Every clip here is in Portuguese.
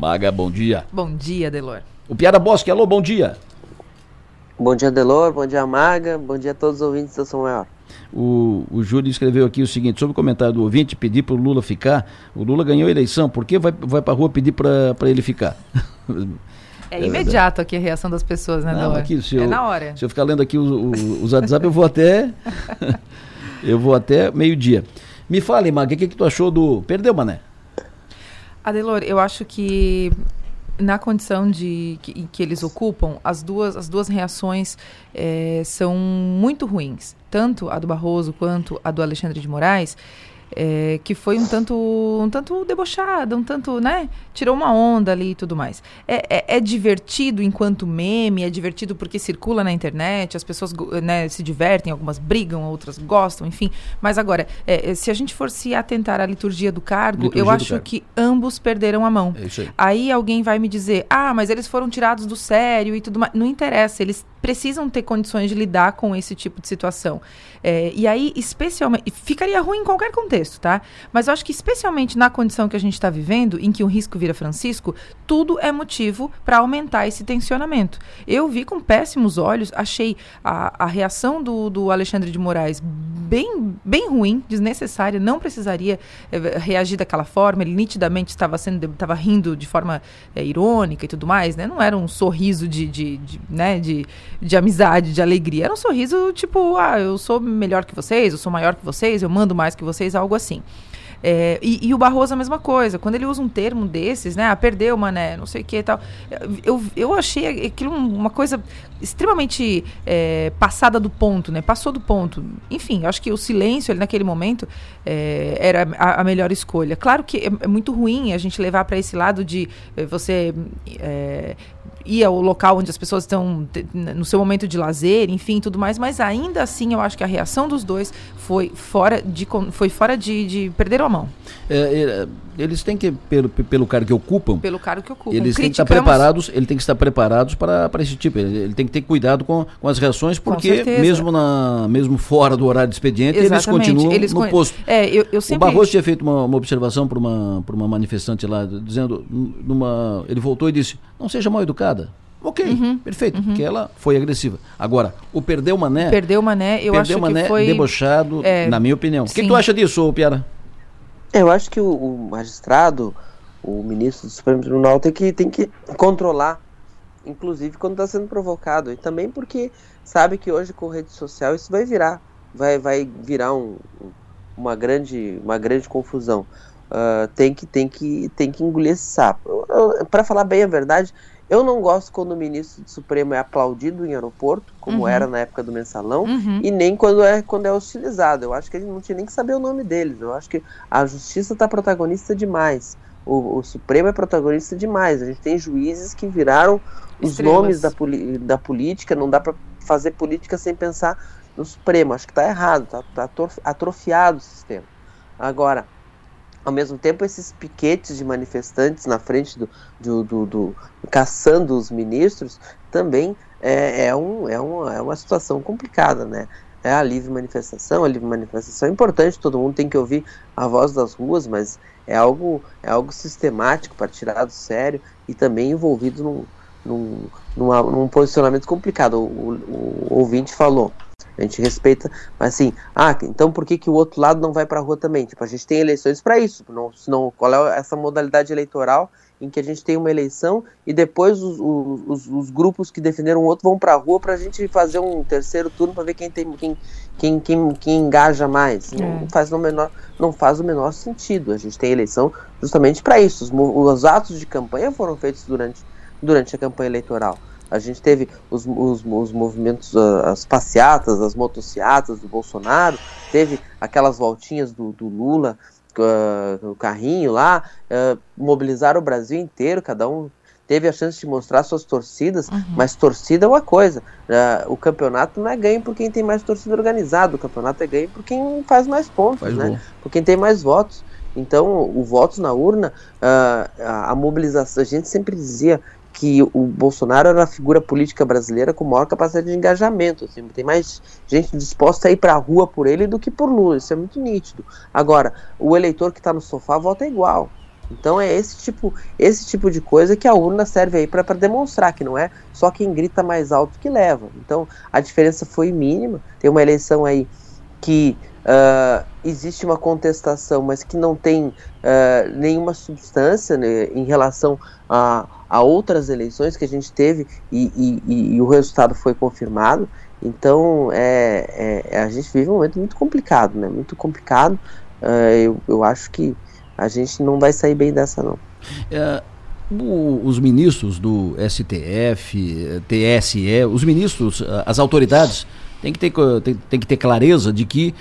Maga, bom dia. Bom dia, Delor. O Piara Bosque, alô, bom dia. Bom dia, Delor, bom dia, Maga, bom dia a todos os ouvintes da São Maior. O, o Júlio escreveu aqui o seguinte, sobre o comentário do ouvinte, pedir para o Lula ficar, o Lula ganhou a eleição, por que vai, vai para a rua pedir para ele ficar? É imediato aqui a reação das pessoas, né, Não, aqui, se É eu, na hora. Se eu ficar lendo aqui os, os WhatsApp, eu vou até. eu vou até meio-dia. Me fale, Mag, o que, que tu achou do. Perdeu, Mané? Adelor, eu acho que na condição de que, que eles ocupam, as duas, as duas reações é, são muito ruins. Tanto a do Barroso quanto a do Alexandre de Moraes é, que foi um tanto, um tanto debochada, um tanto, né? Tirou uma onda ali e tudo mais. É, é, é, divertido enquanto meme, é divertido porque circula na internet, as pessoas né, se divertem, algumas brigam, outras gostam, enfim. Mas agora, é, é se a gente for se atentar à liturgia do cargo, liturgia eu acho cargo. que ambos perderam a mão. É aí. aí alguém vai me dizer, ah, mas eles foram tirados do sério e tudo mais. Não interessa, eles precisam ter condições de lidar com esse tipo de situação. E aí, especialmente, ficaria ruim em qualquer contexto, tá? Mas eu acho que especialmente na condição que a gente está vivendo, em que o risco vira Francisco, tudo é motivo para aumentar esse tensionamento. Eu vi com péssimos olhos, achei a, a reação do, do Alexandre de Moraes bem, bem ruim, desnecessária, não precisaria é, reagir daquela forma, ele nitidamente estava sendo, estava rindo de forma é, irônica e tudo mais, né? Não era um sorriso de, de, de né, de de amizade, de alegria. Era um sorriso tipo, ah, eu sou melhor que vocês, eu sou maior que vocês, eu mando mais que vocês, algo assim. É, e, e, o Barroso a mesma coisa. Quando ele usa um termo desses, né? Ah, perdeu, mané, não sei o que e tal. Eu, eu achei aquilo uma coisa extremamente é, passada do ponto, né? Passou do ponto. Enfim, acho que o silêncio ali naquele momento é, era a, a, melhor escolha. Claro que é, é muito ruim a gente levar para esse lado de é, você é, ir ao local onde as pessoas estão no seu momento de lazer, enfim, tudo mais, mas ainda assim eu acho que a reação dos dois foi fora de, foi fora de, de perder a mão. É, é, eles têm que, pelo, pelo cargo que ocupam, pelo cargo que ocupam, eles têm que estar preparados, ele tem que estar preparados para, esse tipo, ele, ele, tem que ter cuidado com, com as reações, porque mesmo, na, mesmo fora do horário de expediente, Exatamente. eles continuam eles no posto. É, eu, eu sempre... O Barroso tinha feito uma, uma observação para uma, uma manifestante lá, dizendo, numa, ele voltou e disse, não seja mal educada. Ok, uhum, perfeito, uhum. porque ela foi agressiva. Agora, o perdeu Mané. Perdeu Mané, eu perdeu acho Mané que foi. debochado, é, na minha opinião. O que, que, tu acha disso, Piara? Eu acho que o, magistrado, o ministro do Supremo Tribunal, tem que, tem que controlar, inclusive quando está sendo provocado. E também porque sabe que hoje com rede social isso vai virar. Vai, vai virar um, uma, grande, uma grande confusão. Uh, tem, que, tem, que, tem que engolir esse sapo. Para falar bem a verdade, eu não gosto quando o ministro do Supremo é aplaudido em aeroporto, como uhum. era na época do mensalão, uhum. e nem quando é, quando é hostilizado. Eu acho que a gente não tinha nem que saber o nome deles. Eu acho que a justiça está protagonista demais. O, o, Supremo é protagonista demais. A gente tem juízes que viraram os Estrelas. nomes da, da política. Não dá para fazer política sem pensar no Supremo. Acho que está errado, está tá atrofiado o sistema. Agora, ao mesmo tempo esses piquetes de manifestantes na frente do, do, do, do caçando os ministros também é, é, um, é, uma, é uma situação complicada, né? É a livre manifestação, a livre manifestação é importante, todo mundo tem que ouvir a voz das ruas, mas é algo, é algo sistemático para tirar do sério e também envolvido num, num, numa, num posicionamento complicado. O, o, o ouvinte falou, a gente respeita, mas assim, ah, então por que, que o outro lado não vai para a rua também? Tipo, a gente tem eleições para isso, não, senão qual é essa modalidade eleitoral em que a gente tem uma eleição e depois os, os, os grupos que defenderam o outro vão para a rua para a gente fazer um terceiro turno para ver quem tem quem, quem, quem, quem engaja mais. É. Não, faz no menor, não faz o menor sentido. A gente tem eleição justamente para isso. Os, os atos de campanha foram feitos durante, durante a campanha eleitoral. A gente teve os, os, os movimentos, as passeatas, as motocicletas do Bolsonaro, teve aquelas voltinhas do, do Lula, uh, o carrinho lá, uh, mobilizaram o Brasil inteiro, cada um teve a chance de mostrar suas torcidas, uhum. mas torcida é uma coisa. Uh, o campeonato não é ganho por quem tem mais torcida organizada, o campeonato é ganho por quem faz mais pontos, faz né? Por quem tem mais votos. Então, o voto na urna, uh, a, a mobilização, a gente sempre dizia que o Bolsonaro era a figura política brasileira com maior capacidade de engajamento. Assim, tem mais gente disposta a ir para a rua por ele do que por Lula. Isso é muito nítido. Agora, o eleitor que está no sofá vota igual. Então é esse tipo, esse tipo de coisa que a urna serve aí para demonstrar que não é só quem grita mais alto que leva. Então a diferença foi mínima. Tem uma eleição aí que uh, existe uma contestação, mas que não tem uh, nenhuma substância né, em relação a, a, outras eleições que a gente teve e, e, e o resultado foi confirmado. Então é, é, a gente vive um momento muito complicado, né? Muito complicado. Uh, eu, eu acho que a gente não vai sair bem dessa não. É, o, os ministros do STF, TSE, os ministros, as autoridades têm que ter, tem, que ter clareza de que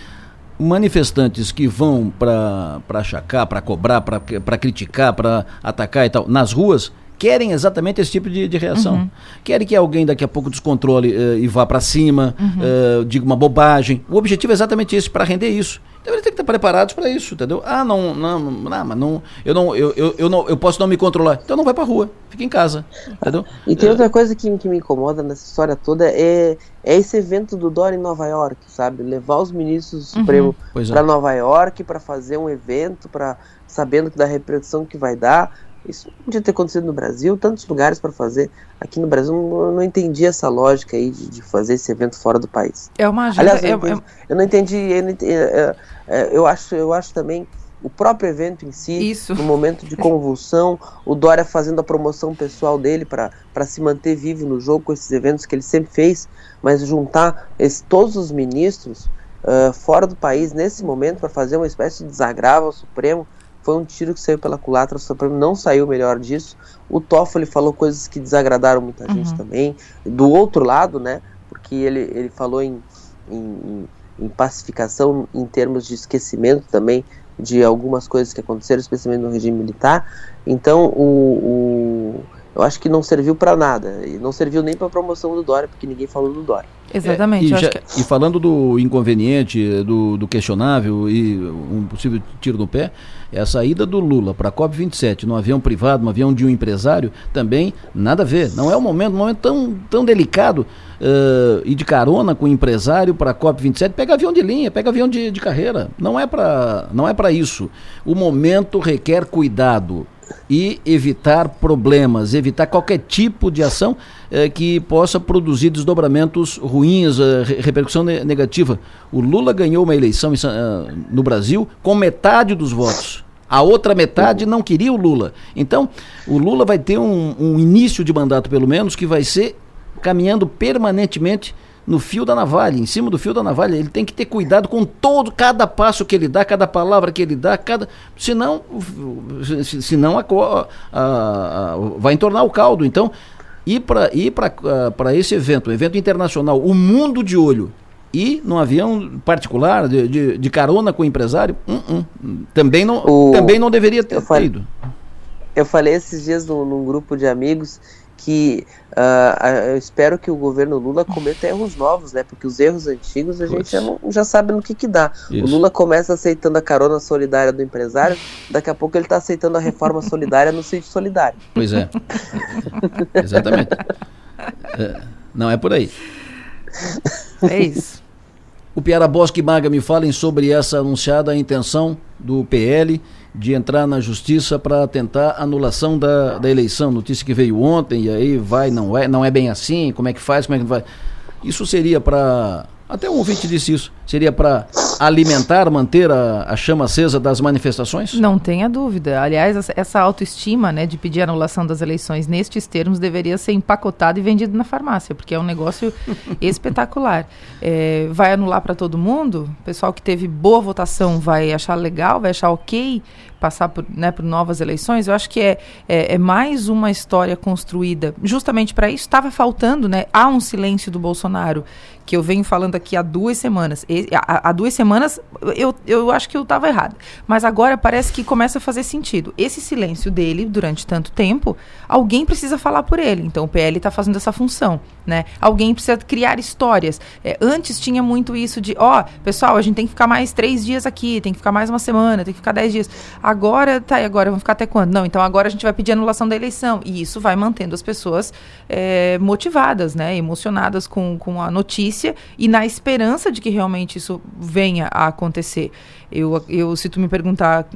manifestantes que vão para achacar, para cobrar, para criticar, para atacar e tal, nas ruas, querem exatamente esse tipo de, de reação. Uhum. Querem que alguém daqui a pouco descontrole uh, e vá para cima, uhum. uh, diga uma bobagem. O objetivo é exatamente esse, para render isso. Então eles têm que estar preparados para isso, entendeu? Ah, não, não, não, mas não, eu não, eu, eu, eu, não, eu posso não me controlar. Então não vai para rua, fica em casa, entendeu? E tem é. outra coisa que, que me incomoda nessa história toda é, é esse evento do Dória em Nova York, sabe? Levar os ministros uhum. Supremo é. para Nova York para fazer um evento, para sabendo da repercussão que vai dar isso não podia ter acontecido no Brasil, tantos lugares para fazer. Aqui no Brasil eu não entendi essa lógica aí de, de, fazer esse evento fora do país. É uma agenda, Aliás, eu, é, entendi, é... eu não entendi, eu, não entendi é, é, eu, acho, eu acho também o próprio evento em si, Isso. no momento de convulsão, o Dória fazendo a promoção pessoal dele para se manter vivo no jogo com esses eventos que ele sempre fez, mas juntar esse, todos os ministros uh, fora do país nesse momento para fazer uma espécie de desagravo ao Supremo foi um tiro que saiu pela culatra, o Supremo não saiu melhor disso. O Toffoli falou coisas que desagradaram muita uhum. gente também. Do outro lado, né, porque ele, ele falou em, em, em pacificação em termos de esquecimento também de algumas coisas que aconteceram, especialmente no regime militar. Então, o, o eu acho que não serviu para nada. E não serviu nem para promoção do Dória, porque ninguém falou do Dória. Exatamente. É, e, já, que... e, falando do inconveniente, do, do, questionável e um possível tiro no pé, é a saída do Lula para a COP27 num avião privado, num avião de um empresário, também nada a ver. Não é um momento, um momento tão, tão delicado uh, e de carona com o empresário para a COP27. Pega avião de linha, pega avião de, de carreira. Não é para isso. O momento requer cuidado e evitar problemas, evitar qualquer tipo de ação eh, que possa produzir desdobramentos ruins, eh, repercussão ne negativa. O Lula ganhou uma eleição em, uh, no Brasil com metade dos votos. A outra metade não queria o Lula. Então, o Lula vai ter um, um início de mandato, pelo menos, que vai ser caminhando permanentemente no fio da navalha, em cima do fio da navalha. Ele tem que ter cuidado com todo, cada passo que ele dá, cada palavra que ele dá, cada. Senão, senão a, a, a, vai entornar o caldo. Então, ir para ir para esse evento, um evento internacional, o mundo de olho, e num avião particular, de, de, de carona com o empresário, uh, uh, também, não, o, também não deveria ter eu ido. Eu falei esses dias num, num grupo de amigos que uh, eu espero que o governo Lula cometa erros novos, né? Porque os erros antigos a pois. gente já, não, já sabe no que que dá. Isso. O Lula começa aceitando a carona solidária do empresário, daqui a pouco ele está aceitando a reforma solidária no sítio solidário. Pois é. Exatamente. É, não é por aí. É isso. O Piara Bosque e Maga me falem sobre essa anunciada intenção do PL de entrar na justiça para tentar anulação da, da eleição. Notícia que veio ontem, e aí vai, não é, não é bem assim, como é que faz, como é que vai. Isso seria para. Até um ouvinte disse isso. Seria para alimentar, manter a, a, chama acesa das manifestações? Não tenha dúvida. Aliás, essa autoestima né, de pedir anulação das eleições nestes termos deveria ser empacotada e vendido na farmácia, porque é um negócio espetacular. É, vai anular para todo mundo? O pessoal que teve boa votação vai achar legal, vai achar ok passar por, né, por novas eleições? Eu acho que é, é, é mais uma história construída justamente para isso. Estava faltando, né? Há um silêncio do Bolsonaro que eu venho falando aqui há duas semanas. Há, há, duas semanas eu, eu acho que eu estava errada. Mas agora parece que começa a fazer sentido. Esse silêncio dele durante tanto tempo, alguém precisa falar por ele. Então o PL está fazendo essa função. Né? Alguém precisa criar histórias. É, antes tinha muito isso de, ó, oh, pessoal, a gente tem que ficar mais três dias aqui, tem que ficar mais uma semana, tem que ficar dez dias. Agora, tá, e agora? Vamos ficar até quando? Não, então agora a gente vai pedir anulação da eleição. E isso vai mantendo as pessoas é, motivadas, né? Emocionadas com, com a notícia e na esperança de que realmente realmente isso venha a acontecer. Eu, eu, se tu me perguntar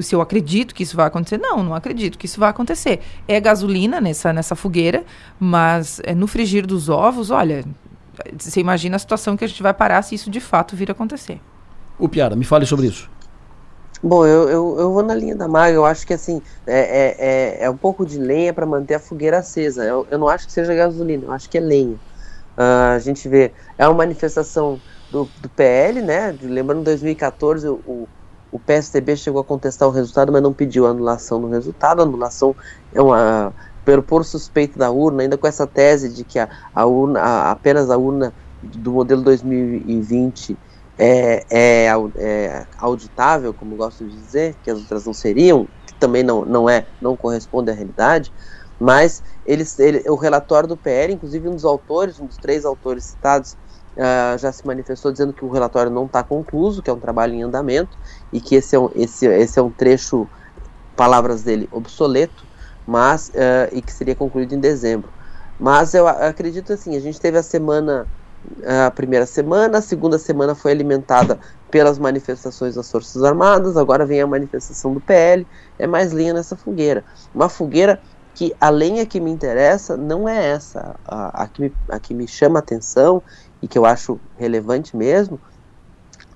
se eu acredito que isso vai acontecer, não, não acredito que isso vai acontecer. É gasolina nessa, nessa fogueira, mas é, no frigir dos ovos, olha, você imagina a situação que a gente vai parar se isso de fato vir a acontecer. O Piara, me fale sobre isso. Bom, eu, eu, eu, vou na linha da Maga. Eu acho que assim é, é, é, é um pouco de lenha para manter a fogueira acesa. Eu, eu não acho que seja gasolina, eu acho que é lenha. Uh, a gente vê, é uma manifestação do, do PL, né? Lembrando, em 2014 o, o PSDB chegou a contestar o resultado, mas não pediu anulação do resultado. A anulação é uma pelo por suspeito da urna, ainda com essa tese de que a, a urna, a, apenas a urna do modelo 2020 é, é, é, auditável, como gosto de dizer, que as outras não seriam, que também não, não é, não corresponde à realidade, mas eles, ele, o relatório do PR, inclusive um dos autores, um dos três autores citados, uh, já se manifestou dizendo que o relatório não está concluído, que é um trabalho em andamento, e que esse é um, esse, esse é um trecho, palavras dele, obsoleto, mas uh, e que seria concluído em dezembro. Mas eu acredito assim, a gente teve a semana a primeira semana, a segunda semana foi alimentada pelas manifestações das Forças Armadas, agora vem a manifestação do PL, é mais linha nessa fogueira. Uma fogueira que a lenha que me interessa não é essa, a, a, que, me, a que me chama atenção e que eu acho relevante mesmo,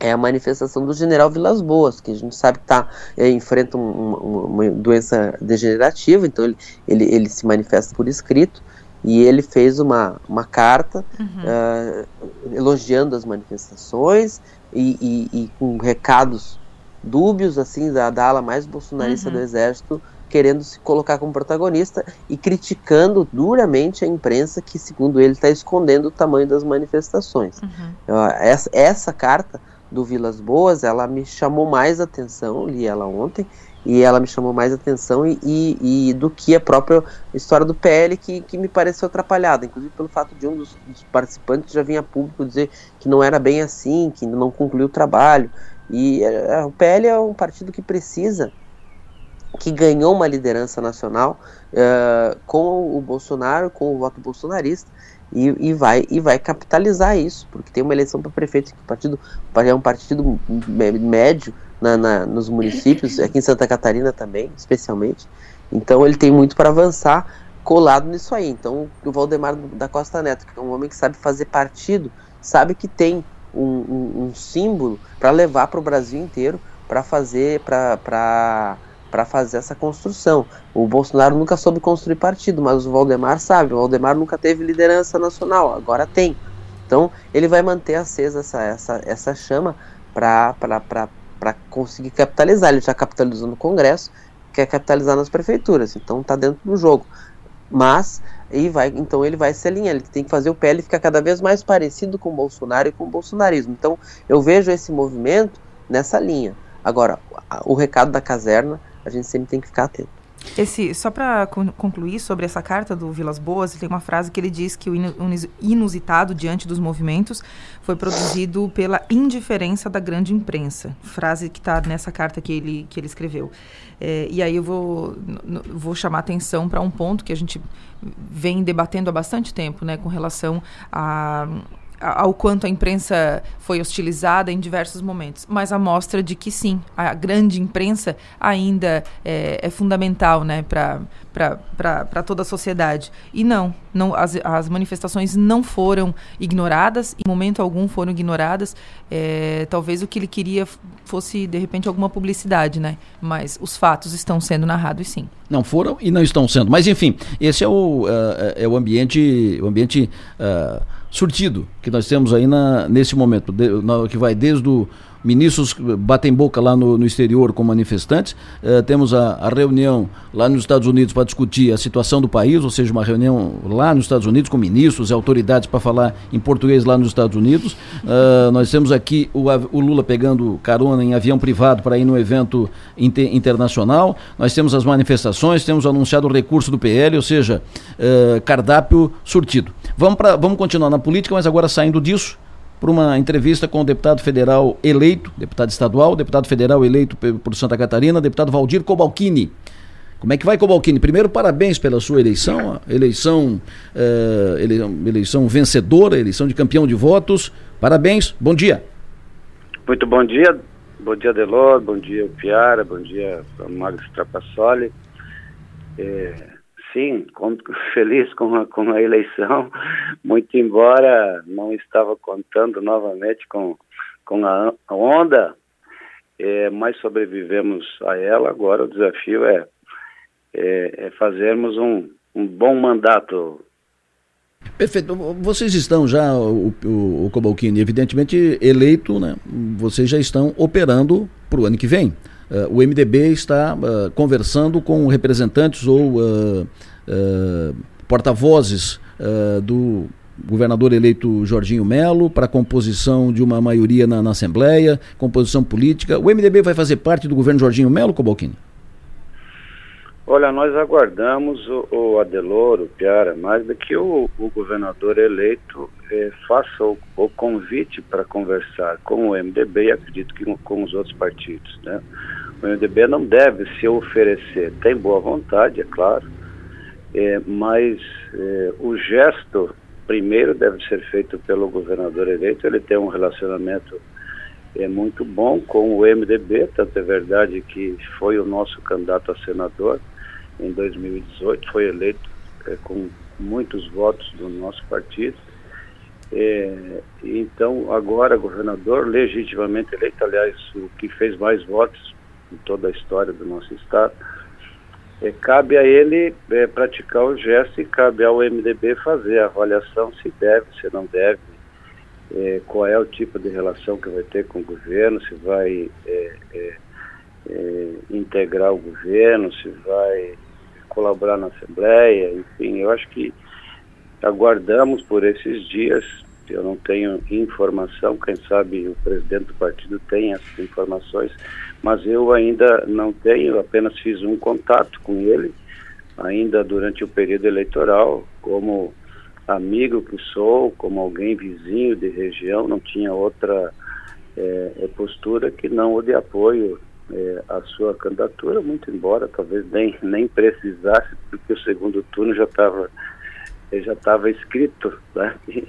é a manifestação do general Vilas Boas, que a gente sabe que tá, é, enfrenta um, uma, uma, doença degenerativa, então ele, ele, ele se manifesta por escrito, e ele fez uma, uma carta uhum. uh, elogiando as manifestações e, e, e, com recados dúbios assim da, da ala mais bolsonarista uhum. do exército querendo se colocar como protagonista e criticando duramente a imprensa que segundo ele está escondendo o tamanho das manifestações uhum. uh, essa, essa carta do Vilas Boas ela me chamou mais atenção li ela ontem e ela me chamou mais atenção e, e, e, do que a própria história do PL que, que me pareceu atrapalhada, inclusive pelo fato de um dos, dos, participantes já vinha a público dizer que não era bem assim, que não concluiu o trabalho. E é, o PL é um partido que precisa, que ganhou uma liderança nacional uh, com o Bolsonaro, com o voto bolsonarista, e, e, vai, e vai capitalizar isso, porque tem uma eleição para prefeito que o partido é um partido médio na, na, nos municípios, aqui em Santa Catarina também, especialmente. Então ele tem muito para avançar colado nisso aí. Então o Valdemar da Costa Neto, que é um homem que sabe fazer partido, sabe que tem um, um, um símbolo para levar para o Brasil inteiro para fazer para para fazer essa construção. O Bolsonaro nunca soube construir partido, mas o Valdemar sabe. O Valdemar nunca teve liderança nacional, agora tem. Então ele vai manter acesa essa, essa, essa chama para conseguir capitalizar. Ele já capitalizou no Congresso, quer capitalizar nas prefeituras, então está dentro do jogo. Mas e vai, então ele vai se alinhar, ele tem que fazer o PL ficar cada vez mais parecido com o Bolsonaro e com o bolsonarismo. Então eu vejo esse movimento nessa linha. Agora, o recado da caserna, a gente sempre tem que ficar atento. Esse, só para concluir sobre essa carta do Vilas Boas, tem uma frase que ele diz que o inusitado diante dos movimentos foi produzido pela indiferença da grande imprensa. Frase que está nessa carta que ele, que ele escreveu. É, e aí eu vou, vou chamar atenção para um ponto que a gente vem debatendo há bastante tempo, né, com relação a ao quanto a imprensa foi hostilizada em diversos momentos, mas a mostra de que sim, a grande imprensa ainda é, é fundamental né, para toda a sociedade. E não, não as, as manifestações não foram ignoradas, em momento algum foram ignoradas. É, talvez o que ele queria fosse, de repente, alguma publicidade, né? mas os fatos estão sendo narrados sim. Não foram e não estão sendo. Mas, enfim, esse é o, uh, é o ambiente. O ambiente uh, surtido que nós temos aí na, nesse momento, de, na, que vai desde o ministros batem boca lá no, no exterior com manifestantes. Uh, temos a, a, reunião lá nos Estados Unidos para discutir a situação do país, ou seja, uma reunião lá nos Estados Unidos com ministros e autoridades para falar em português lá nos Estados Unidos. Uh, nós temos aqui o, o, Lula pegando carona em avião privado para ir no evento inter, internacional. Nós temos as manifestações, temos anunciado o recurso do PL, ou seja, cardápio surtido. Vamos, pra, vamos continuar na política, mas agora saindo disso para uma entrevista com o deputado federal eleito, deputado estadual, deputado federal eleito por Santa Catarina, deputado Valdir Cobalcini. Como é que vai, Cobalcini? Primeiro, parabéns pela sua eleição, eleição, uh, eleição vencedora, eleição de campeão de votos. Parabéns, bom dia. Muito bom dia, bom dia Delor, bom dia Piara, bom dia Magos Trapassoli. É, sim, feliz com a, com a eleição, muito embora não estava contando novamente com, com a, onda, é, mas sobrevivemos a ela. Agora o desafio é, é, é fazermos um, um bom mandato Perfeito. Vocês estão já, o, o, o evidentemente eleito, né? Vocês já estão operando para o ano que vem. Uh, o MDB está uh, conversando com representantes ou uh, porta-vozes do governador eleito Jorginho Melo para composição de uma maioria na, na, Assembleia, composição política. O MDB vai fazer parte do governo Jorginho Melo, Cobalcini? Olha, nós aguardamos o, o Adelor, o Piara, mais do que o, o governador eleito eh, faça o, o convite para conversar com o MDB e acredito que com, com os outros partidos. Né? O MDB não deve se oferecer, tem boa vontade, é claro, eh, mas eh, o gesto primeiro deve ser feito pelo governador eleito, ele tem um relacionamento é muito bom com o MDB, tanto é verdade que foi o nosso candidato a senador, em 2018, foi eleito é, com muitos votos do nosso partido. É, então, agora, governador, legitimamente eleito, aliás, o que fez mais votos em toda a história do nosso estado, é, cabe a ele é, praticar o gesto e cabe ao MDB fazer a avaliação se deve, se não deve, é, qual é o tipo de relação que vai ter com o governo, se vai é, é, é integrar o governo, se vai colaborar na Assembleia, enfim, eu acho que aguardamos por esses dias. Eu não tenho informação, quem sabe o presidente do partido tem essas informações, mas eu ainda não tenho, apenas fiz um contato com ele, ainda durante o período eleitoral, como amigo que sou, como alguém vizinho de região, não tinha outra é, postura que não o de apoio é, a sua candidatura, muito embora talvez nem, nem precisasse, porque o segundo turno já estava já estava escrito, né? E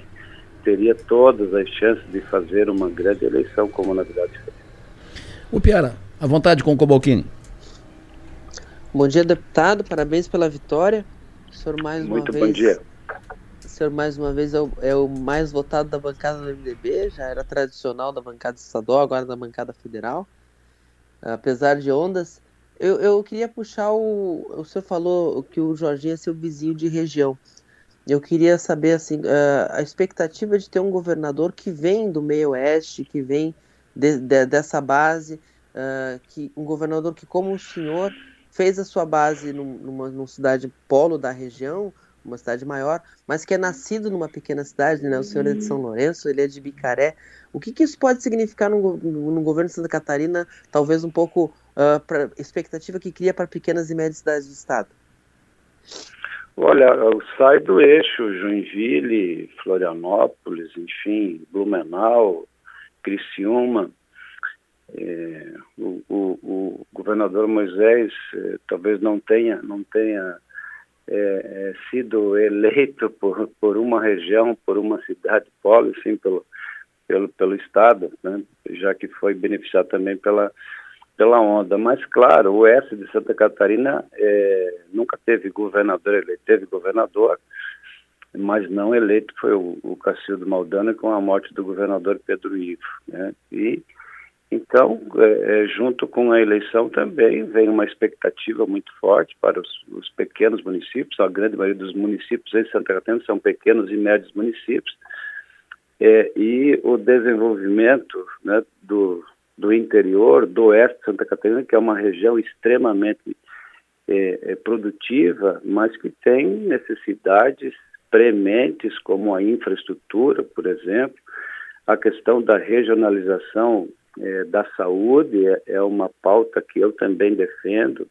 teria todas as chances de fazer uma grande eleição, como na verdade foi. O Piara, à vontade com o Cobalcini. Bom dia, deputado, parabéns pela vitória. O senhor mais muito uma vez. Muito bom dia. O senhor mais uma vez é o, é o mais votado da bancada do MDB, já era tradicional da bancada estadual, agora da bancada federal apesar de ondas. Eu, eu queria puxar o. O senhor falou que o Jorginho é seu vizinho de região. Eu queria saber assim, a expectativa de ter um governador que vem do meio oeste, que vem de, de, dessa base, uh, que um governador que, como o senhor, fez a sua base numa, numa cidade polo da região, uma cidade maior, mas que é nascido numa pequena cidade, né? O senhor é de São Lourenço, ele é de Bicaré. O que, que isso pode significar no, no, no, governo de Santa Catarina, talvez um pouco uh, para expectativa que cria para pequenas e médias cidades do estado? Olha, sai do eixo Joinville, Florianópolis, enfim, Blumenau, Criciúma. É, o, o, o, governador Moisés é, talvez não tenha, não tenha é, é, sido eleito por, por uma região, por uma cidade polo, sim, pelo, pelo, pelo Estado, né, já que foi beneficiado também pela, pela onda. Mas, claro, o oeste de Santa Catarina é, nunca teve governador eleito, teve governador, mas não eleito foi o, o Cacildo Maldana com a morte do governador Pedro Ivo. Né, e então, é, é, junto com a eleição também vem uma expectativa muito forte para os, os, pequenos municípios, a grande maioria dos municípios em Santa Catarina são pequenos e médios municípios, é, e o desenvolvimento né, do, do interior, do oeste de Santa Catarina, que é uma região extremamente é, é produtiva, mas que tem necessidades prementes, como a infraestrutura, por exemplo, a questão da regionalização é, da saúde é, é, uma pauta que eu também defendo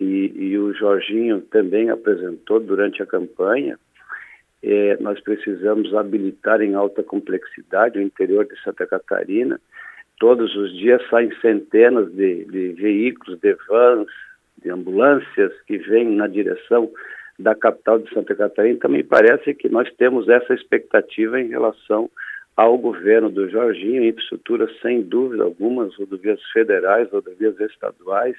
e, e, o Jorginho também apresentou durante a campanha. É, nós precisamos habilitar em alta complexidade o interior de Santa Catarina. Todos os dias saem centenas de, de veículos, de vans, de ambulâncias que vêm na direção da capital de Santa Catarina. Também parece que nós temos essa expectativa em relação ao governo do Jorginho, infraestrutura sem dúvida algumas, rodovias federais, rodovias estaduais.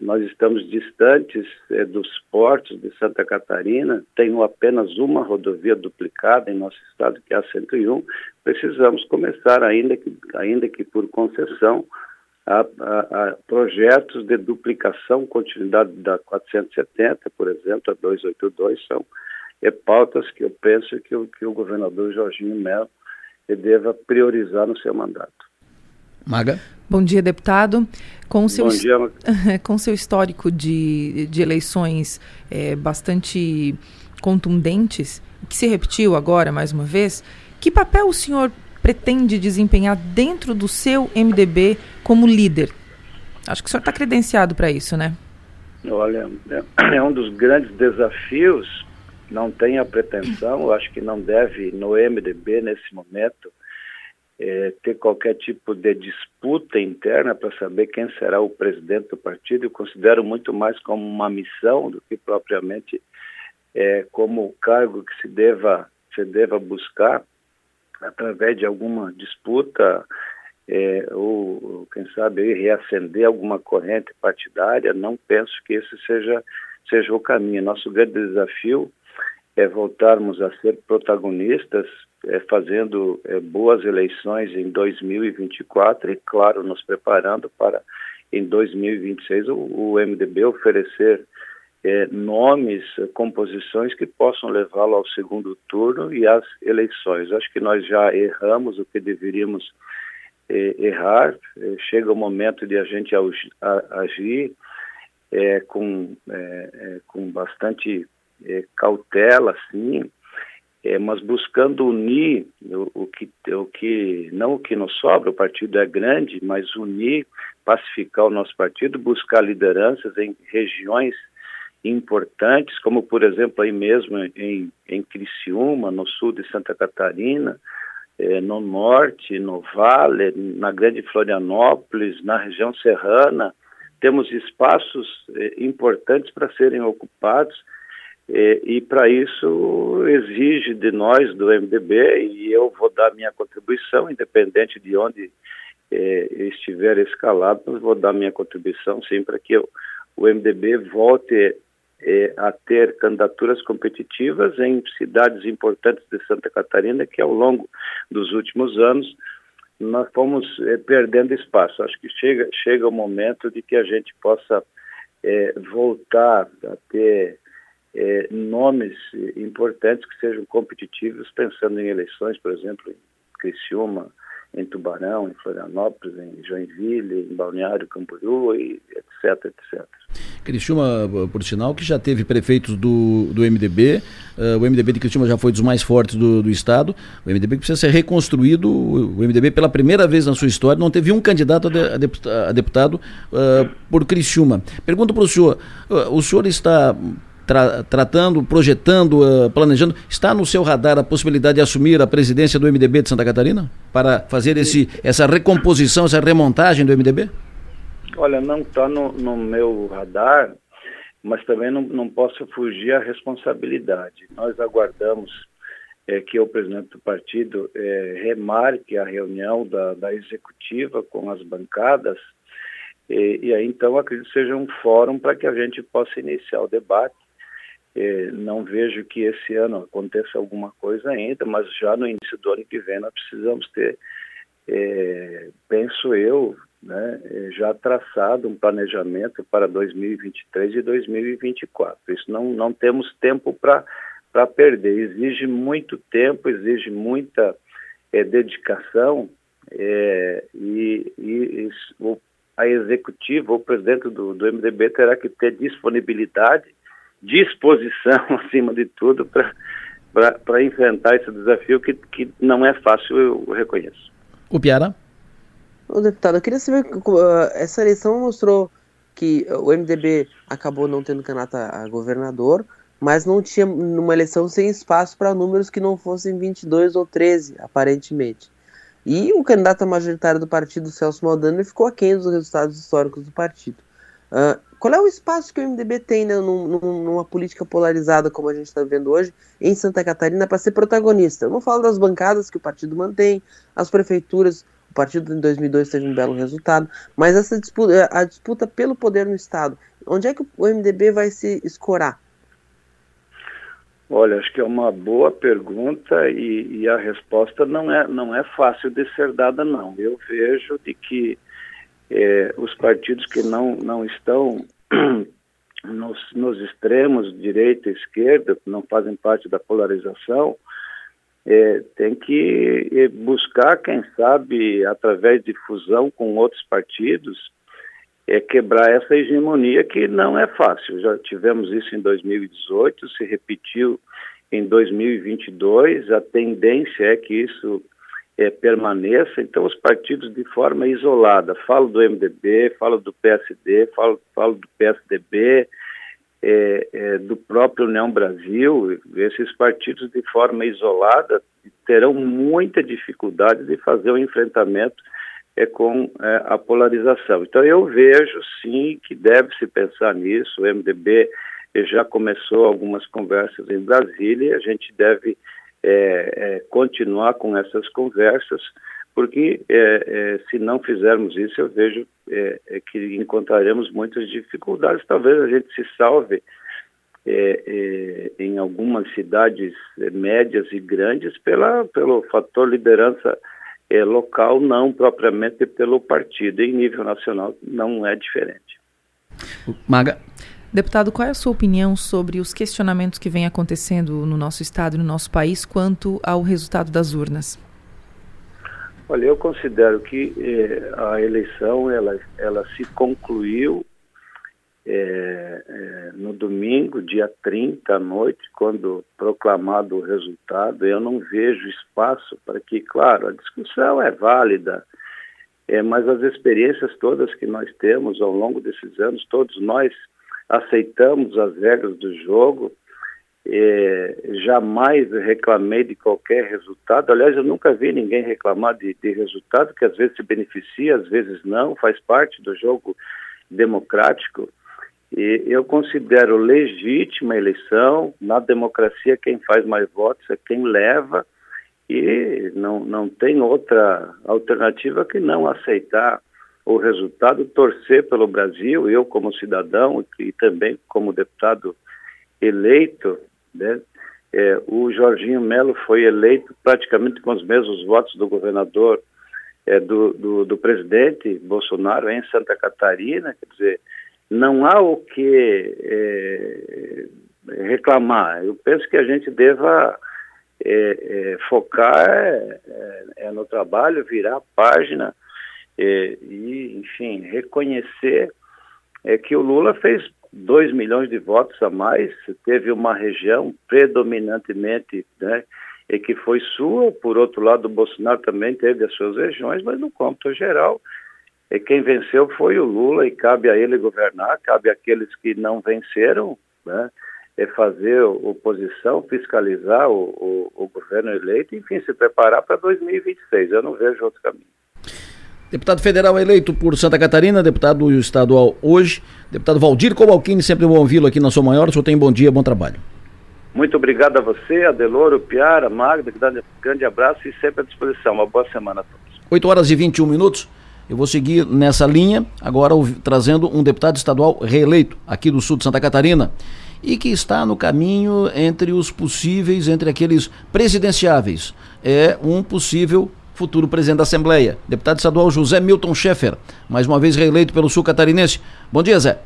Nós estamos distantes é, dos portos de Santa Catarina, tenho apenas uma rodovia duplicada em nosso estado, que é a 101. Precisamos começar, ainda que, ainda que por concessão, a, a, a projetos de duplicação, continuidade da 470, por exemplo, a 282, são é, pautas que eu penso que o, que o governador Jorginho Melo deva priorizar no seu mandato. Maga. Bom dia, deputado. Com seu, Bom dia, com seu histórico de, de eleições é, bastante contundentes, que se repetiu agora mais uma vez, que papel o senhor pretende desempenhar dentro do seu MDB como líder? Acho que o senhor está credenciado para isso, né? Olha, é, é um dos grandes desafios. Não tem a pretensão, acho que não deve, no MDB, nesse momento, é, ter qualquer tipo de disputa interna para saber quem será o presidente do partido. Eu considero muito mais como uma missão do que propriamente é, como cargo que se deva, se deva buscar através de alguma disputa é, ou, quem sabe, reacender alguma corrente partidária, não penso que esse seja, seja o caminho. Nosso grande desafio é voltarmos a ser protagonistas, é, fazendo é, boas eleições em 2024 e, claro, nos preparando para, em 2026, o, o MDB oferecer é, nomes, composições que possam levá-lo ao segundo turno e às eleições. Acho que nós já erramos o que deveríamos é, errar. É, chega o momento de a gente agir é, com, é, é, cautela, sim, mas buscando unir o, o, que, o que, não o que nos sobra, o partido é grande, mas unir, pacificar o nosso partido, buscar lideranças em regiões importantes, como por exemplo aí mesmo em, em Criciúma, no sul de Santa Catarina, eh, no norte, no Vale, na Grande Florianópolis, na região serrana, temos espaços eh, importantes para serem ocupados eh, e para isso exige de nós do MDB e eu vou dar minha contribuição, independente de onde eh, estiver escalado, mas vou dar minha contribuição sim para que eu, o MDB volte é, a ter candidaturas competitivas em cidades importantes de Santa Catarina, que ao longo dos últimos anos nós fomos é, perdendo espaço. Acho que chega, chega o momento de que a gente possa voltar a ter é, nomes importantes que sejam competitivos, pensando em eleições, por exemplo, em Criciúma, em Tubarão, em Florianópolis, em Joinville, em Balneário Camboriú, e etc, etc. Criciúma, por sinal, que já teve prefeitos do, do MDB, uh, eh, o MDB de Criciúma já foi dos mais fortes do, do Estado, o MDB precisa ser reconstruído, o MDB pela primeira vez na sua história não teve um candidato a, de, a deputado uh, por Criciúma. Pergunto para o senhor, uh, o senhor está tra tratando, projetando, uh, planejando. Está no seu radar a possibilidade de assumir a presidência do MDB de Santa Catarina? Para fazer esse, essa recomposição, essa remontagem do MDB? Olha, não está no, no, meu radar, mas também não, não posso fugir à responsabilidade. Nós aguardamos é, que o presidente do partido é, remarque a reunião da, da executiva com as bancadas e, e, aí então acredito que seja um fórum para que a gente possa iniciar o debate não vejo que esse ano aconteça alguma coisa ainda, mas já no início do ano que vem nós precisamos ter, é, penso eu, né, é, já traçado um planejamento para 2023 e 2024. Isso não, não temos tempo para perder. Exige muito tempo, exige muita é, dedicação é, e, e, a executiva, o presidente do, do MDB terá que ter disponibilidade disposição, acima de tudo, para enfrentar esse desafio que, que não é fácil, eu reconheço. O Piara? Ô, deputado, eu queria saber, uh, essa eleição mostrou que o MDB acabou não tendo candidato a governador, mas não tinha numa eleição sem espaço para números que não fossem 22 ou 13, aparentemente. E o candidato majoritário do partido, Celso Maldani, ficou aquém dos resultados históricos do partido. Uh, qual é o espaço que o MDB tem né, num, numa política polarizada como a gente está vendo hoje em Santa Catarina para ser protagonista? Eu não falo das bancadas que o partido mantém, as prefeituras, o partido em 2002 teve um belo resultado, mas essa disputa, a disputa pelo poder no Estado, onde é que o MDB vai se escorar? Olha, acho que é uma boa pergunta e, e, a resposta não é, não é fácil de ser dada, não. Eu vejo de que é, os partidos que não, não estão nos, nos extremos, direita e esquerda, que não fazem parte da polarização, é, tem que buscar, quem sabe, através de fusão com outros partidos, é quebrar essa hegemonia que não é fácil. Já tivemos isso em 2018, se repetiu em 2022, a tendência é que isso é, permaneça. Então, os partidos de forma isolada, falo do MDB, falo do PSD, falo, falo do PSDB, é, é, do próprio União Brasil, esses partidos de forma isolada terão muita dificuldade de fazer o enfrentamento é com é, a polarização. Então eu vejo sim que deve se pensar nisso. O MDB já começou algumas conversas em Brasília. A gente deve é, é, continuar com essas conversas, porque é, é, se não fizermos isso, eu vejo é, que encontraremos muitas dificuldades. Talvez a gente se salve em algumas cidades médias e grandes pela, pelo fator liderança é, local, não propriamente pelo partido. Em nível nacional não é diferente. Maga. Deputado, qual é a sua opinião sobre os questionamentos que vêm acontecendo no nosso estado e no nosso país quanto ao resultado das urnas? Olha, eu considero que eh, a eleição ela, ela se concluiu é, é, no domingo, dia 30 à noite, quando proclamado o resultado, eu não vejo espaço para que, claro, a discussão é válida, é, mas as experiências todas que nós temos ao longo desses anos, todos nós aceitamos as regras do jogo, é, jamais reclamei de qualquer resultado. Aliás, eu nunca vi ninguém reclamar de, de resultado, que às vezes se beneficia, às vezes não, faz parte do jogo democrático. E eu considero legítima a eleição. Na democracia, quem faz mais votos é quem leva, e não, não tem outra alternativa que não aceitar o resultado, torcer pelo Brasil. Eu, como cidadão e também como deputado eleito, né? É, o Jorginho Melo foi eleito praticamente com os mesmos votos do governador, é, do, do, do presidente Bolsonaro em Santa Catarina, quer dizer, não há o que é, reclamar. Eu penso que a gente deva é, é, focar é, no trabalho, virar a página é, e, enfim, reconhecer que o Lula fez 2 milhões de votos a mais, teve uma região predominantemente né, e que foi sua, por outro lado, o Bolsonaro também teve as suas regiões, mas no cômputo geral, e quem venceu foi o Lula e cabe a ele governar, cabe àqueles que não venceram, né, é fazer oposição, fiscalizar o, o, o governo eleito, enfim, se preparar para 2026. Eu não vejo outro caminho. Deputado federal eleito por Santa Catarina, deputado estadual hoje, deputado Valdir Cobalcini, sempre bom ouvi-lo aqui na sua maior. O senhor tem bom dia, bom trabalho. Muito obrigado a você, Adeloro, Piara, Magda, que dá um grande abraço e sempre à disposição. Uma boa semana a todos. 8 horas e 21 minutos. Eu vou seguir nessa linha, agora trazendo um deputado estadual reeleito aqui do sul de Santa Catarina e que está no caminho entre os possíveis, entre aqueles presidenciáveis. É um possível futuro presidente da Assembleia, deputado estadual José Milton Schaeffer, mais uma vez reeleito pelo sul catarinense. Bom dia, Zé.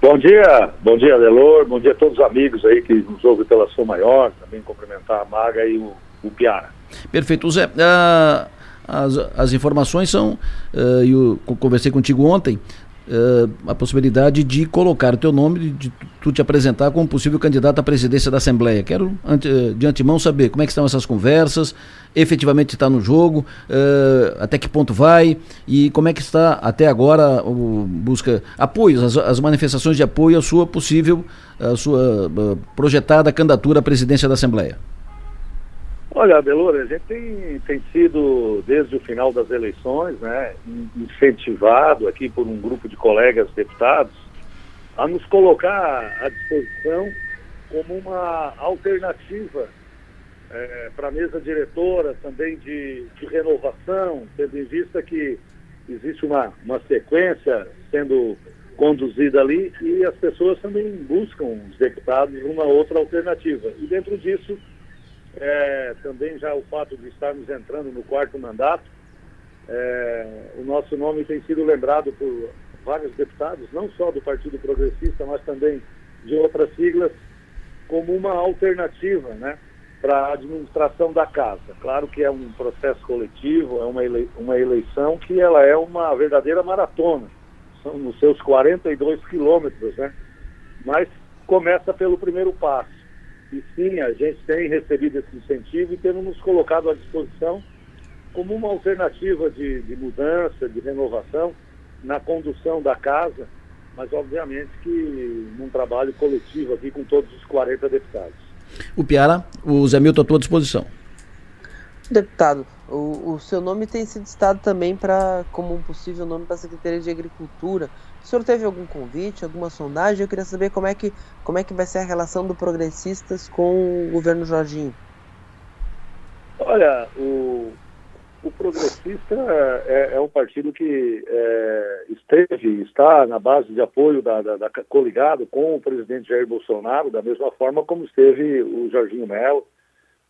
Bom dia, bom dia, Delor, bom dia a todos os amigos aí que nos ouvem pela Sua Maior, também cumprimentar a Maga e o, o Piara. Perfeito. Zé, uh, as, as informações são, uh, eu conversei contigo ontem, uh, a possibilidade de colocar o teu nome, de, de tu te apresentar como possível candidato à presidência da Assembleia. Quero ante, de antemão saber como é que estão essas conversas, efetivamente está no jogo, até que ponto vai e como é que está até agora o busca apoios, as, as manifestações de apoio à sua possível, à sua projetada candidatura à presidência da Assembleia. Olha, Belora, a gente tem, tem sido, desde o final das eleições, né, incentivado aqui por um grupo de colegas deputados a nos colocar à disposição como uma alternativa é, para a mesa diretora também de, de, renovação, tendo em vista que existe uma, uma sequência sendo conduzida ali e as pessoas também buscam, os deputados, uma outra alternativa. E dentro disso, é, também já o fato de estarmos entrando no quarto mandato, é, o nosso nome tem sido lembrado por vários deputados, não só do Partido Progressista, mas também de outras siglas, como uma alternativa né, para a administração da casa. Claro que é um processo coletivo, é uma, ele, uma eleição que ela é uma verdadeira maratona, são nos seus 42 quilômetros, né? mas começa pelo primeiro passo. E sim, a gente tem recebido esse incentivo e temos nos colocado à disposição como uma alternativa de, de mudança, de renovação na condução da casa, mas obviamente que num trabalho coletivo aqui com todos os 40 deputados. O Piara, o Zé Milton à tua disposição. Deputado, o, o seu nome tem sido citado também para como um possível nome para a Secretaria de Agricultura. O senhor teve algum convite, alguma sondagem? Eu queria saber como é que, como é que vai ser a relação do Progressistas com o governo Jorginho. Olha, o, o Progressista é, é um partido que é, esteve, está na base de apoio da, da, da, coligado com o presidente Jair Bolsonaro, da mesma forma como esteve o Jorginho Melo,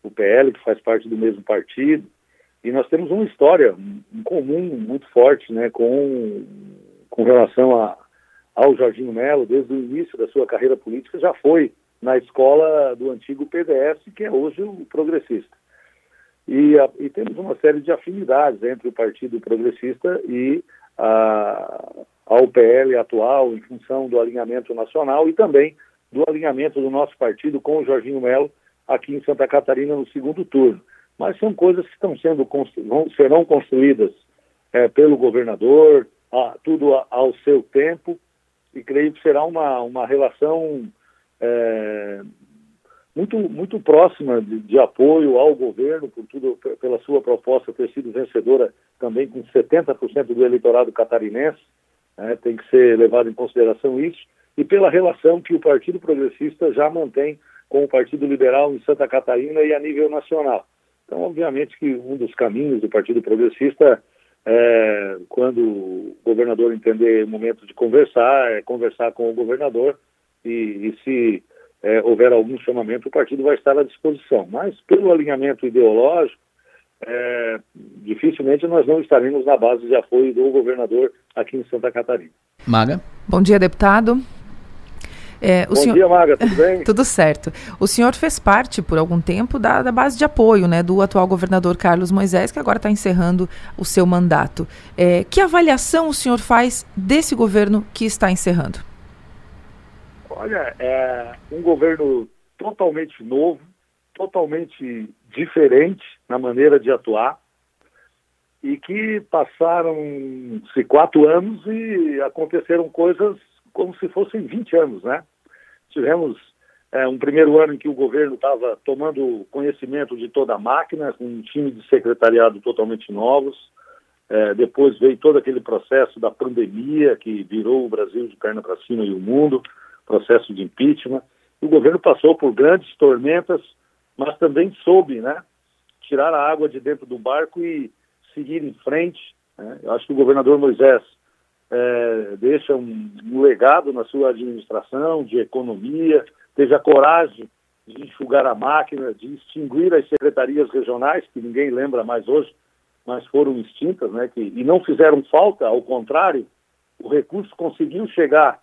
o PL, que faz parte do mesmo partido. E nós temos uma história em comum muito forte né, com, com relação a, ao Jorginho Melo, desde o início da sua carreira política, já foi na escola do antigo PDS, que é hoje o progressista. E, a, e, temos uma série de afinidades entre o Partido Progressista e a, a UPL atual, em função do alinhamento nacional e também do alinhamento do nosso partido com o Jorginho Melo aqui em Santa Catarina no segundo turno. Mas são coisas que estão sendo serão construídas é, pelo governador, a, tudo a, ao seu tempo, e creio que será uma, uma relação é, muito, muito próxima de, de, apoio ao governo, por tudo, pela sua proposta ter sido vencedora também com 70% do eleitorado catarinense, né, tem que ser levado em consideração isso, e pela relação que o Partido Progressista já mantém com o Partido Liberal em Santa Catarina e a nível nacional. Então, obviamente que um dos caminhos do Partido Progressista é, quando o governador entender o momento de conversar, é conversar com o governador e, e se é, houver algum chamamento, o partido vai estar à disposição. Mas, pelo alinhamento ideológico, é, dificilmente nós não estaremos na base de apoio do governador aqui em Santa Catarina. Maga. Bom dia, deputado. É, Bom senhor... dia, Maga, tudo bem? tudo certo. O senhor fez parte, por algum tempo, da, da base de apoio né, do atual governador Carlos Moisés, que agora está encerrando o seu mandato. É, que avaliação o senhor faz desse governo que está encerrando? Olha, é um governo totalmente novo, totalmente diferente na maneira de atuar e que passaram-se quatro anos e aconteceram coisas como se fossem 20 anos, né? Tivemos é, um primeiro ano em que o governo estava tomando conhecimento de toda a máquina, com um time de secretariado totalmente novos. É, depois veio todo aquele processo da pandemia que virou o Brasil de perna para cima e o mundo processo de impeachment. O governo passou por grandes tormentas, mas também soube né, tirar a água de dentro do barco e seguir em frente. Né? Eu acho que o governador Moisés é, deixa um, um, legado na sua administração de economia, teve a coragem de enxugar a máquina, de extinguir as secretarias regionais, que ninguém lembra mais hoje, mas foram extintas, né, que, e não fizeram falta, ao contrário, o recurso conseguiu chegar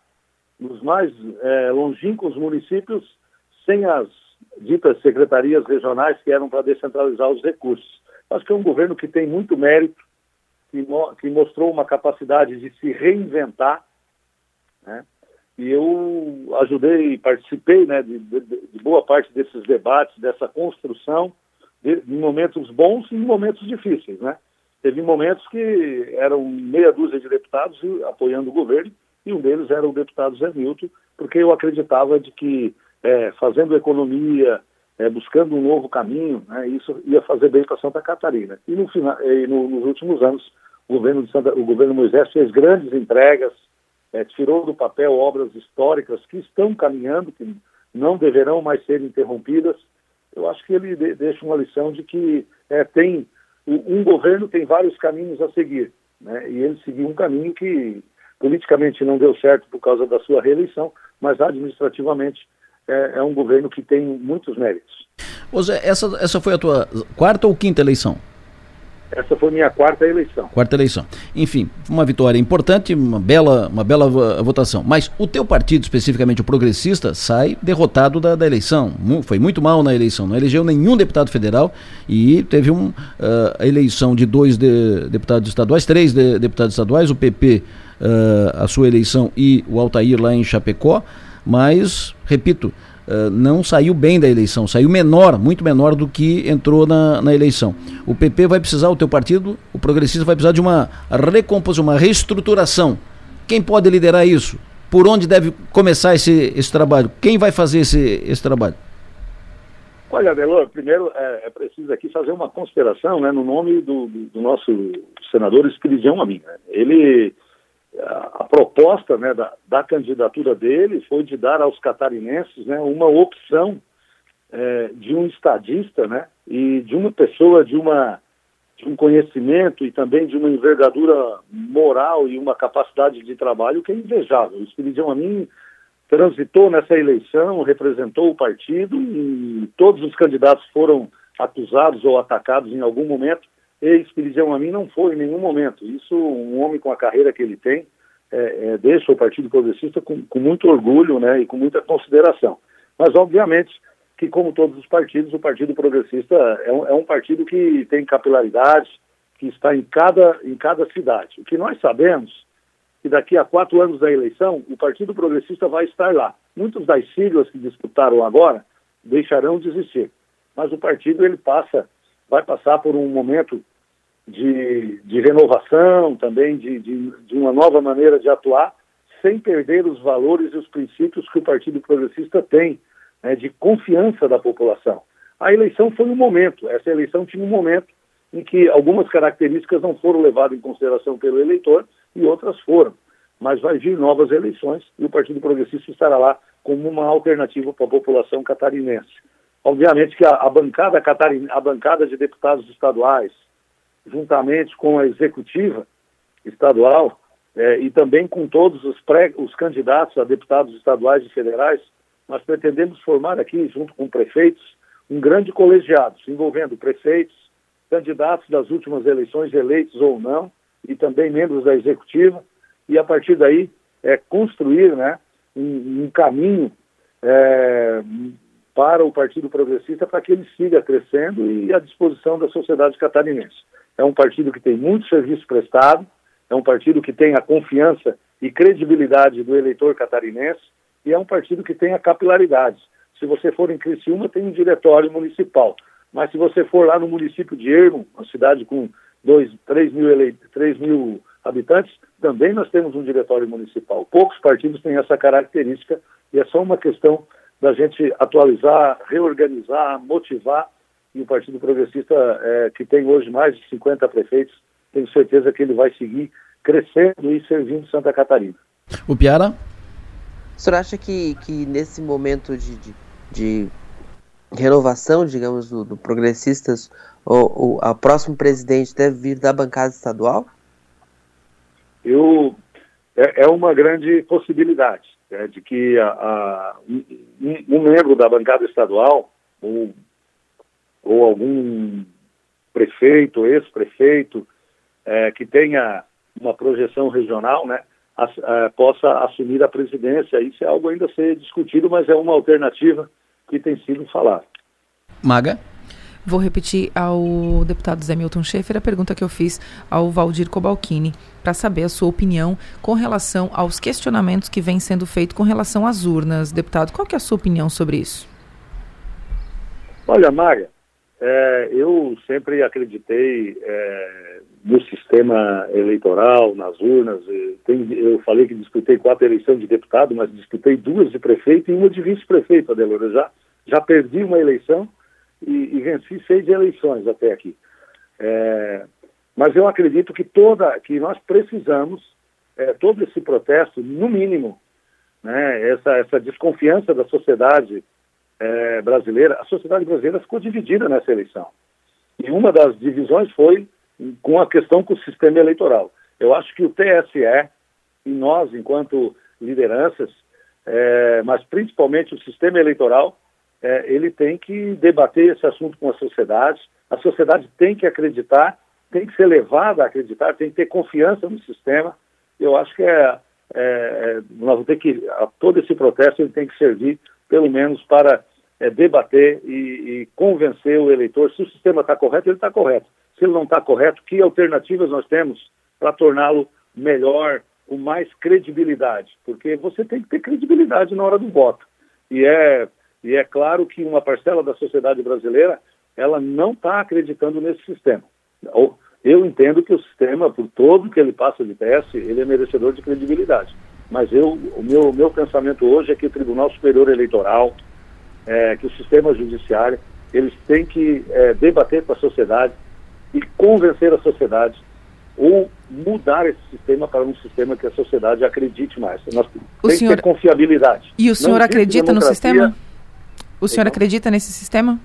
nos mais é, longínquos municípios sem as ditas secretarias regionais que eram para descentralizar os recursos. Acho que é um governo que tem muito mérito, que, mo que mostrou uma capacidade de se reinventar, né? E eu ajudei participei né, de, de, de, boa parte desses debates, dessa construção, de, em momentos bons e em momentos difíceis. Né? Teve momentos que eram meia dúzia de deputados apoiando o governo, e um deles era o deputado Zé Milton, porque eu acreditava de que é, fazendo economia, é, buscando um novo caminho, né, isso ia fazer bem para Santa Catarina. E, no final, e no, nos últimos anos, o governo, Santa, o governo Moisés fez grandes entregas, é, tirou do papel obras históricas que estão caminhando, que não deverão mais ser interrompidas. Eu acho que ele de, deixa uma lição de que é, tem um governo tem vários caminhos a seguir, né? E ele seguiu um caminho que politicamente não deu certo por causa da sua reeleição, mas administrativamente é, é um governo que tem muitos méritos. Ô Zé, essa, essa foi a tua quarta ou quinta eleição? Essa foi minha quarta eleição. Quarta eleição. Enfim, uma vitória importante, uma bela, uma bela votação. Mas o teu partido, especificamente o progressista, sai derrotado da, da eleição. Foi muito mal na eleição. Não elegeu nenhum deputado federal e teve um, uh, a eleição de dois de, deputados estaduais, três de, deputados estaduais, o PP, a sua eleição e o Altair lá em Chapecó. Mas, repito, eh, não saiu bem da eleição, saiu menor, muito menor do que entrou na, na eleição. O PP vai precisar, o teu partido, o progressista vai precisar de uma recomposição, uma reestruturação. Quem pode liderar isso? Por onde deve começar esse, esse trabalho? Quem vai fazer esse, esse trabalho? Olha, Delor, primeiro é, é, preciso aqui fazer uma consideração né, no nome do, do, do nosso senador Espiridião Amin. Né? Ele a proposta né, da, da, candidatura dele foi de dar aos catarinenses né, uma opção é, de um estadista né, e de uma pessoa de, uma, de um conhecimento e também de uma envergadura moral e uma capacidade de trabalho que é invejável. O Espiridião Amin transitou nessa eleição, representou o partido e todos os candidatos foram acusados ou atacados em algum momento ex-Espiridião a mim não foi em nenhum momento. Isso, um homem com a carreira que ele tem, é, é, deixa o Partido Progressista com, com, muito orgulho né, e com muita consideração. Mas, obviamente, que como todos os partidos, o Partido Progressista é um, é um partido que tem capilaridade, que está em cada, em cada cidade. O que nós sabemos que daqui a quatro anos da eleição, o Partido Progressista vai estar lá. Muitas das siglas que disputaram agora deixarão de existir. Mas o partido ele passa, vai passar por um momento de, de renovação, também de, de, de uma nova maneira de atuar, sem perder os valores e os princípios que o Partido Progressista tem, né, de confiança da população. A eleição foi um momento, essa eleição tinha um momento em que algumas características não foram levadas em consideração pelo eleitor e outras foram. Mas vai vir novas eleições e o Partido Progressista estará lá como uma alternativa para a população catarinense. Obviamente que a, a bancada catarin, a bancada de deputados estaduais, juntamente com a executiva estadual é, e também com todos os, pré, os candidatos a deputados estaduais e federais, nós pretendemos formar aqui, junto com prefeitos, um grande colegiado, envolvendo prefeitos, candidatos das últimas eleições eleitos ou não, e também membros da executiva, e a partir daí é, construir né, um, um caminho é, para o Partido Progressista para que ele siga crescendo e à disposição da sociedade catarinense é um partido que tem muito serviço prestado, é um partido que tem a confiança e credibilidade do eleitor catarinense e é um partido que tem a capilaridade. Se você for em Criciúma, tem um diretório municipal. Mas se você for lá no município de Ermo, uma cidade com 2, 3 mil, ele... 3 mil habitantes, também nós temos um diretório municipal. Poucos partidos têm essa característica e é só uma questão da gente atualizar, reorganizar, motivar e o Partido Progressista, é, que tem hoje mais de 50 prefeitos, tenho certeza que ele vai seguir crescendo e servindo Santa Catarina. O Piara? O senhor acha que, que nesse momento de, de, de renovação, digamos, do, do Progressistas, o, o a próximo presidente deve vir da bancada estadual? Eu, é, é uma grande possibilidade é, de que a, a um, um membro da bancada estadual, ou ou algum prefeito, ex-prefeito, é, que tenha uma projeção regional, né, a, a, possa assumir a presidência. Isso é algo ainda a ser discutido, mas é uma alternativa que tem sido falada. Maga? Vou repetir ao deputado Zé Milton Schaefer a pergunta que eu fiz ao Valdir Cobalcini, para saber a sua opinião com relação aos questionamentos que vêm sendo feitos com relação às urnas. Deputado, qual que é a sua opinião sobre isso? Olha, Maga, é, eu sempre acreditei é, no sistema eleitoral, nas urnas. Tem, eu falei que disputei quatro eleições de deputado, mas disputei duas de prefeito e uma de vice-prefeito, Adelora. Já, já perdi uma eleição e, e, venci seis eleições até aqui. É, mas eu acredito que toda, que nós precisamos é, todo esse protesto, no mínimo, né, essa, essa desconfiança da sociedade é, brasileira, a sociedade brasileira ficou dividida nessa eleição. E uma das divisões foi com a questão com o sistema eleitoral. Eu acho que o TSE e nós, enquanto lideranças, é, mas principalmente o sistema eleitoral, é, ele tem que debater esse assunto com a sociedade. A sociedade tem que acreditar, tem que ser levada a acreditar, tem que ter confiança no sistema. Eu acho que é, é nós vamos ter que todo esse processo ele tem que servir pelo menos para é, debater e, e, convencer o eleitor se o sistema está correto, ele está correto. Se ele não está correto, que alternativas nós temos para torná-lo melhor, com mais credibilidade? Porque você tem que ter credibilidade na hora do voto. E é, e é claro que uma parcela da sociedade brasileira ela não está acreditando nesse sistema. Eu entendo que o sistema, por todo que ele passa de teste, ele é merecedor de credibilidade. Mas eu, o meu, meu pensamento hoje é que o Tribunal Superior Eleitoral, é, que o sistema judiciário, eles têm que é, debater com a sociedade e convencer a sociedade ou mudar esse sistema para um sistema que a sociedade acredite mais. Nós o tem senhor... que ter confiabilidade. E o senhor acredita no sistema? O senhor então, acredita nesse sistema?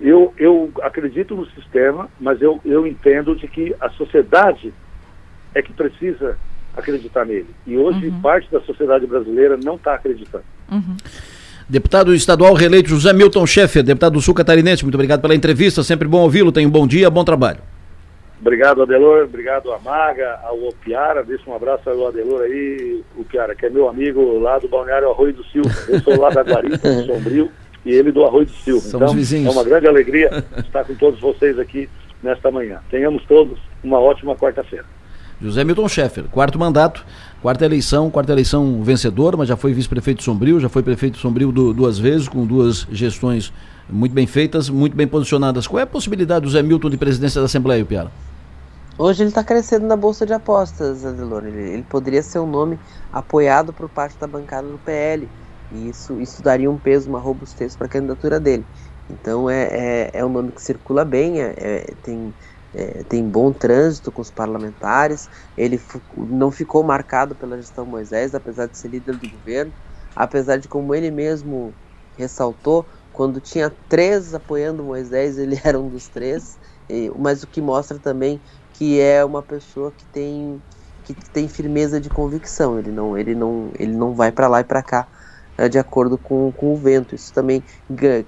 Eu, eu acredito no sistema, mas eu, eu entendo de que a sociedade é que precisa acreditar nele. E hoje uhum. parte da sociedade brasileira não está acreditando. Uhum. Deputado estadual reeleito José Milton Schaeffer, deputado do Sul Catarinense, muito obrigado pela entrevista, sempre bom ouvi-lo, tenha um bom dia, bom trabalho. Obrigado, Adelor, obrigado a Maga, ao Piara, deixa um abraço ao Adelor aí, o Piara, que é meu amigo lá do Balneário Arroio do Silva, eu sou lá da Guarita, do Sombrio, e ele do Arroio do Silva. Somos então, vizinhos. é uma grande alegria estar com todos vocês aqui nesta manhã. Tenhamos todos uma ótima quarta-feira. José Milton Schaeffer, quarto mandato, quarta eleição, quarta eleição vencedor, mas já foi vice-prefeito Sombrio, já foi prefeito Sombrio duas vezes, com duas gestões muito bem feitas, muito bem posicionadas. Qual é a possibilidade do José Milton de presidência da Assembleia, Piara? Hoje ele está crescendo na bolsa de apostas, Adelor. Ele, ele poderia ser um nome apoiado por parte da bancada do PL. E isso, isso daria um peso, uma robustez para a candidatura dele. Então é, é, é, um nome que circula bem, é, é tem é, tem bom trânsito com os parlamentares, ele não ficou marcado pela gestão Moisés, apesar de ser líder do governo, apesar de, como ele mesmo ressaltou, quando tinha três apoiando Moisés, ele era um dos três, e, mas o que mostra também que é uma pessoa que tem, que tem firmeza de convicção, ele não, ele não, ele não vai para lá e para cá é, de acordo com, com o vento. Isso também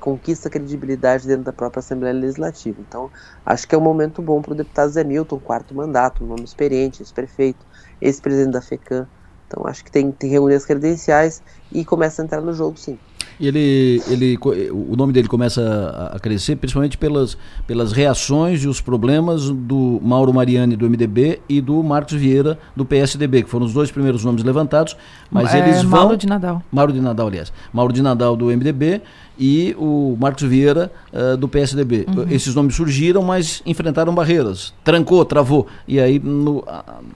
conquista credibilidade dentro da própria Assembleia Legislativa. Então, acho que é um momento bom para o deputado Zé Milton, quarto mandato, um nome experiente, ex-prefeito, ex-presidente da FECAM. Então, acho que tem, tem reunir as credenciais e começa a entrar no jogo, sim ele, ele, o nome dele começa a crescer principalmente pelas, pelas reações e os problemas do Mauro Mariani do MDB e do Marcos Vieira do PSDB, que foram os dois primeiros nomes levantados, mas é, eles vão... Mauro de Nadal. Mauro de Nadal, aliás. Mauro de Nadal do MDB e o Marcos Vieira uh, do PSDB. Uhum. Esses nomes surgiram, mas enfrentaram barreiras. Trancou, travou. E aí no,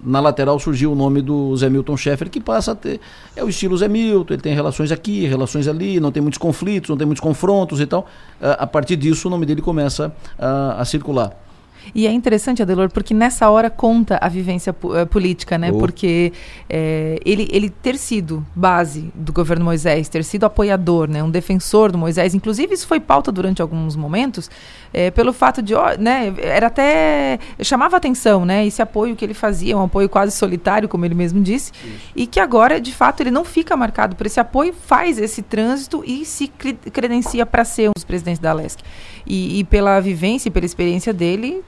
na lateral surgiu o nome do Zé Milton Schaeffer, que passa a ter. É o estilo Zé Milton, ele tem relações aqui, relações ali, não tem muitos conflitos, não tem muitos confrontos e tal. Uh, a partir disso, o nome dele começa a, a circular. E é interessante, Adelor, porque nessa hora conta a vivência uh, política, né? Oh. Porque é, ele, ele ter sido base do governo Moisés, ter sido apoiador, né? Um defensor do Moisés, inclusive isso foi pauta durante alguns momentos, é, pelo fato de, ó, né? Era até chamava atenção, né? Esse apoio que ele fazia, um apoio quase solitário, como ele mesmo disse, isso. e que agora, de fato, ele não fica marcado por esse apoio, faz esse trânsito e se credencia para ser um dos presidentes da Lesc. E, e pela vivência e pela experiência dele,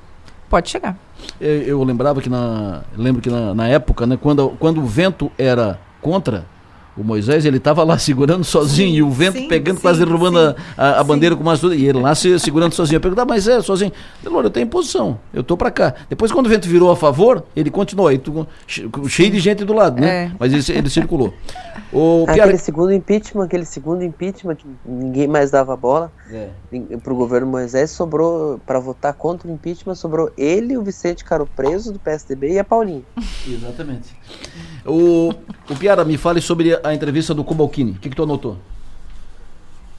Pode chegar. Eu, eu lembrava que na. Lembro que na, na época, né, quando, quando o vento era contra, o Moisés, ele estava lá segurando sozinho, sim, e o vento sim, pegando, sim, quase derrubando a, a, a bandeira com mais tudo, e ele lá se, segurando sozinho. Eu perguntava, mas é, sozinho. Delor, eu tenho posição, eu estou para cá. Depois, quando o vento virou a favor, ele continuou, aí tu, cheio de gente do lado, né? É. Mas ele, ele circulou. O Aquele segundo impeachment, aquele segundo impeachment, que ninguém mais dava bola é. para o governo Moisés, sobrou, para votar contra o impeachment, sobrou ele, o Vicente Caro Preso, do PSDB, e a Paulinha. Exatamente. O, o Piara, me fale sobre a entrevista do Kubalkini. O que, que tu anotou?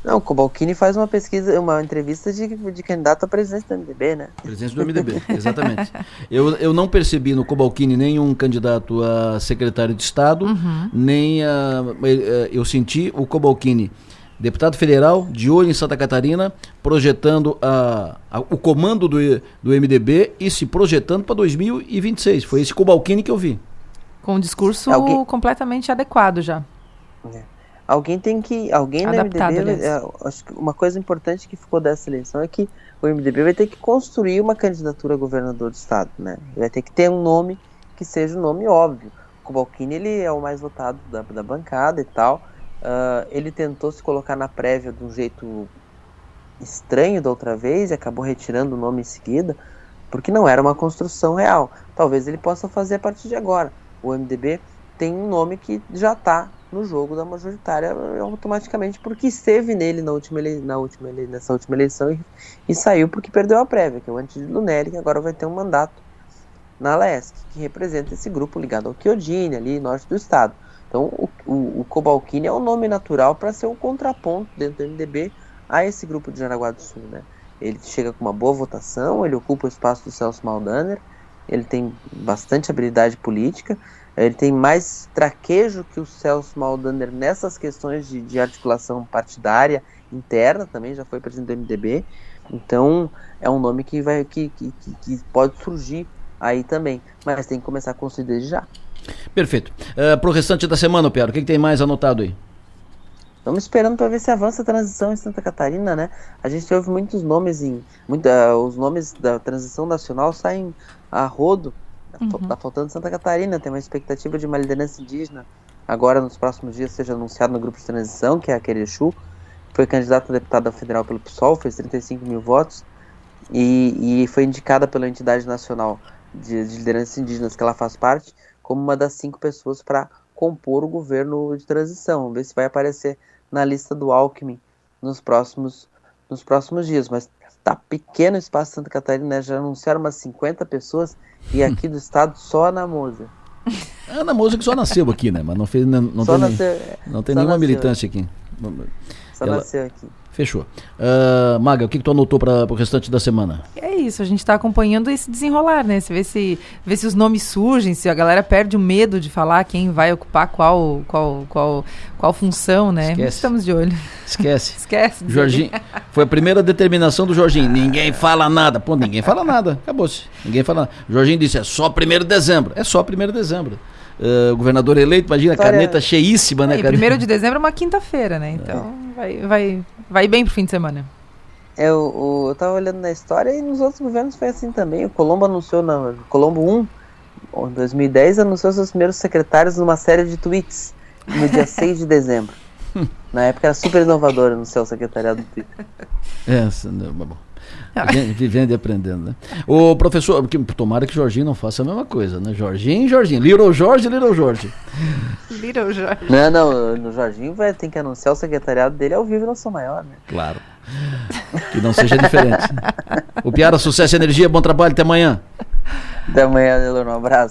Não, o Cobalcini faz uma pesquisa, uma entrevista de, de candidato a presidente do MDB, né? Presidente do MDB, exatamente. Eu, eu não percebi no Cobalcini nenhum candidato a secretário de Estado, uhum. nem a, eu senti o Cobalcini, deputado federal, de olho em Santa Catarina, projetando a, a, o comando do, do MDB e se projetando para 2026. Foi esse Cobalcini que eu vi. Com um discurso Alguém... completamente adequado já. É. Alguém tem que. Alguém Adaptado, no MDB. É, acho que uma coisa importante que ficou dessa eleição é que o MDB vai ter que construir uma candidatura a governador do estado, né? Vai ter que ter um nome que seja um nome óbvio. O Kubalkini, ele é o mais votado da, da bancada e tal. Uh, ele tentou se colocar na prévia de um jeito estranho da outra vez e acabou retirando o nome em seguida, porque não era uma construção real. Talvez ele possa fazer a partir de agora. O MDB tem um nome que já está no jogo da majoritária automaticamente porque esteve nele na última, na última nessa última eleição e, e, saiu porque perdeu a prévia, que é o Antídio Lunelli, que agora vai ter um mandato na LESC, que representa esse grupo ligado ao Chiodini, ali norte do estado. Então o, Cobalcini é o nome natural para ser um contraponto dentro do MDB a esse grupo de Jaraguá do Sul. Né? Ele chega com uma boa votação, ele ocupa o espaço do Celso Maldaner, ele tem bastante habilidade política, ele tem mais traquejo que o Celso Maldander nessas questões de, de articulação partidária interna, também já foi presidente do MDB. Então é um nome que vai que, que, que pode surgir aí também, mas tem que começar a construir desde já. Perfeito. Uh, Para o restante da semana, Pedro, o que, que tem mais anotado aí? Estamos esperando para ver se avança a transição em Santa Catarina, né? A gente ouve muitos nomes em. Muita, os nomes da transição nacional saem a rodo Uhum. Tá faltando Santa Catarina, tem uma expectativa de uma liderança indígena. Agora, nos próximos dias, seja anunciado no grupo de transição, que é a Querechu. Foi candidata a deputada federal pelo PSOL, fez 35 mil votos. E, e foi indicada pela entidade nacional de, de lideranças indígenas que ela faz parte como uma das cinco pessoas para compor o governo de transição. Vamos ver se vai aparecer na lista do Alckmin nos próximos, nos próximos dias. Mas tá pequeno o espaço Santa Catarina, né? já anunciaram umas 50 pessoas e aqui do estado só a Moza. A Ana Moza que só nasceu aqui, né? Mas não fez não, não tem, nasceu, nem, não tem nenhuma militância aqui. Só Ela... nasceu aqui. Fechou. Uh, Maga, o que, que tu anotou para o restante da semana? É isso, a gente está acompanhando esse desenrolar, né? Você vê se, vê se os nomes surgem, se a galera perde o medo de falar quem vai ocupar qual, qual, qual, qual função, né? Esquece. Estamos de olho. Esquece. Esquece. Jorginho, foi a primeira determinação do Jorginho. Ninguém fala nada. Pô, ninguém fala nada. Acabou-se. Ninguém fala nada. O Jorginho disse, é só 1 de dezembro. É só 1 de dezembro. Uh, o governador eleito, imagina, História... caneta cheíssima, né? É, primeiro de dezembro é uma quinta-feira, né? Então é. vai, vai, vai bem pro fim de semana. É, o, eu tava olhando na história e nos outros governos foi assim também. O Colombo anunciou, na Colombo 1, em 2010, anunciou seus primeiros secretários numa série de tweets no dia 6 de dezembro. Na época era super inovador anunciar o secretariado do Twitter. É, não, bom. Vivendo e aprendendo, né? O professor, que, tomara que Jorginho não faça a mesma coisa, né? Jorginho e Jorginho. Little Jorge Little Jorge. Little Jorge. Não, não, no Jorginho vai, tem que anunciar o secretariado dele ao vivo não sou maior, né? Claro. Que não seja diferente. O Piara, sucesso e energia, bom trabalho, até amanhã. Até amanhã, Delor, um abraço.